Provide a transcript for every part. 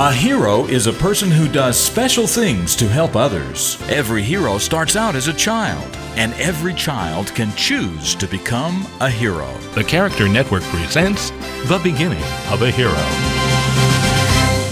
A hero is a person who does special things to help others. Every hero starts out as a child, and every child can choose to become a hero. The Character Network presents The Beginning of a Hero.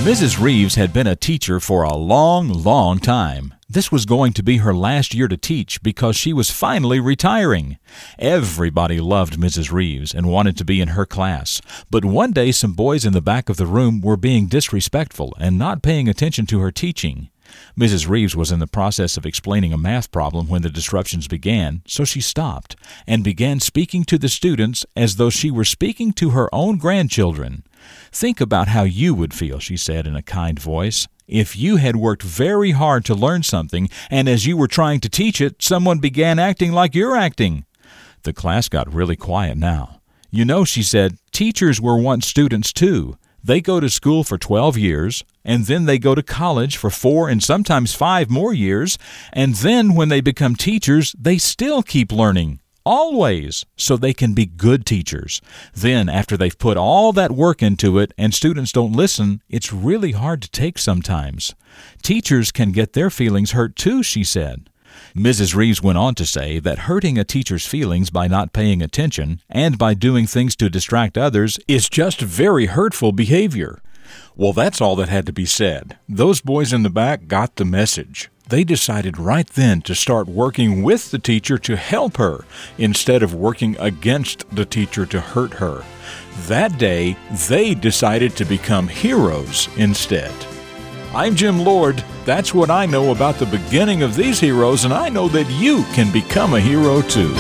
Mrs. Reeves had been a teacher for a long, long time. This was going to be her last year to teach because she was finally retiring. Everybody loved Mrs. Reeves and wanted to be in her class, but one day some boys in the back of the room were being disrespectful and not paying attention to her teaching. Mrs. Reeves was in the process of explaining a math problem when the disruptions began, so she stopped and began speaking to the students as though she were speaking to her own grandchildren. Think about how you would feel, she said in a kind voice if you had worked very hard to learn something, and as you were trying to teach it, someone began acting like you're acting. The class got really quiet now. You know, she said, teachers were once students too. They go to school for 12 years, and then they go to college for four and sometimes five more years, and then when they become teachers, they still keep learning always, so they can be good teachers. Then, after they've put all that work into it and students don't listen, it's really hard to take sometimes. Teachers can get their feelings hurt too, she said. Mrs. Reeves went on to say that hurting a teacher's feelings by not paying attention and by doing things to distract others is just very hurtful behavior. Well, that's all that had to be said. Those boys in the back got the message they decided right then to start working with the teacher to help her instead of working against the teacher to hurt her. That day, they decided to become heroes instead. I'm Jim Lord. That's what I know about the beginning of these heroes, and I know that you can become a hero too.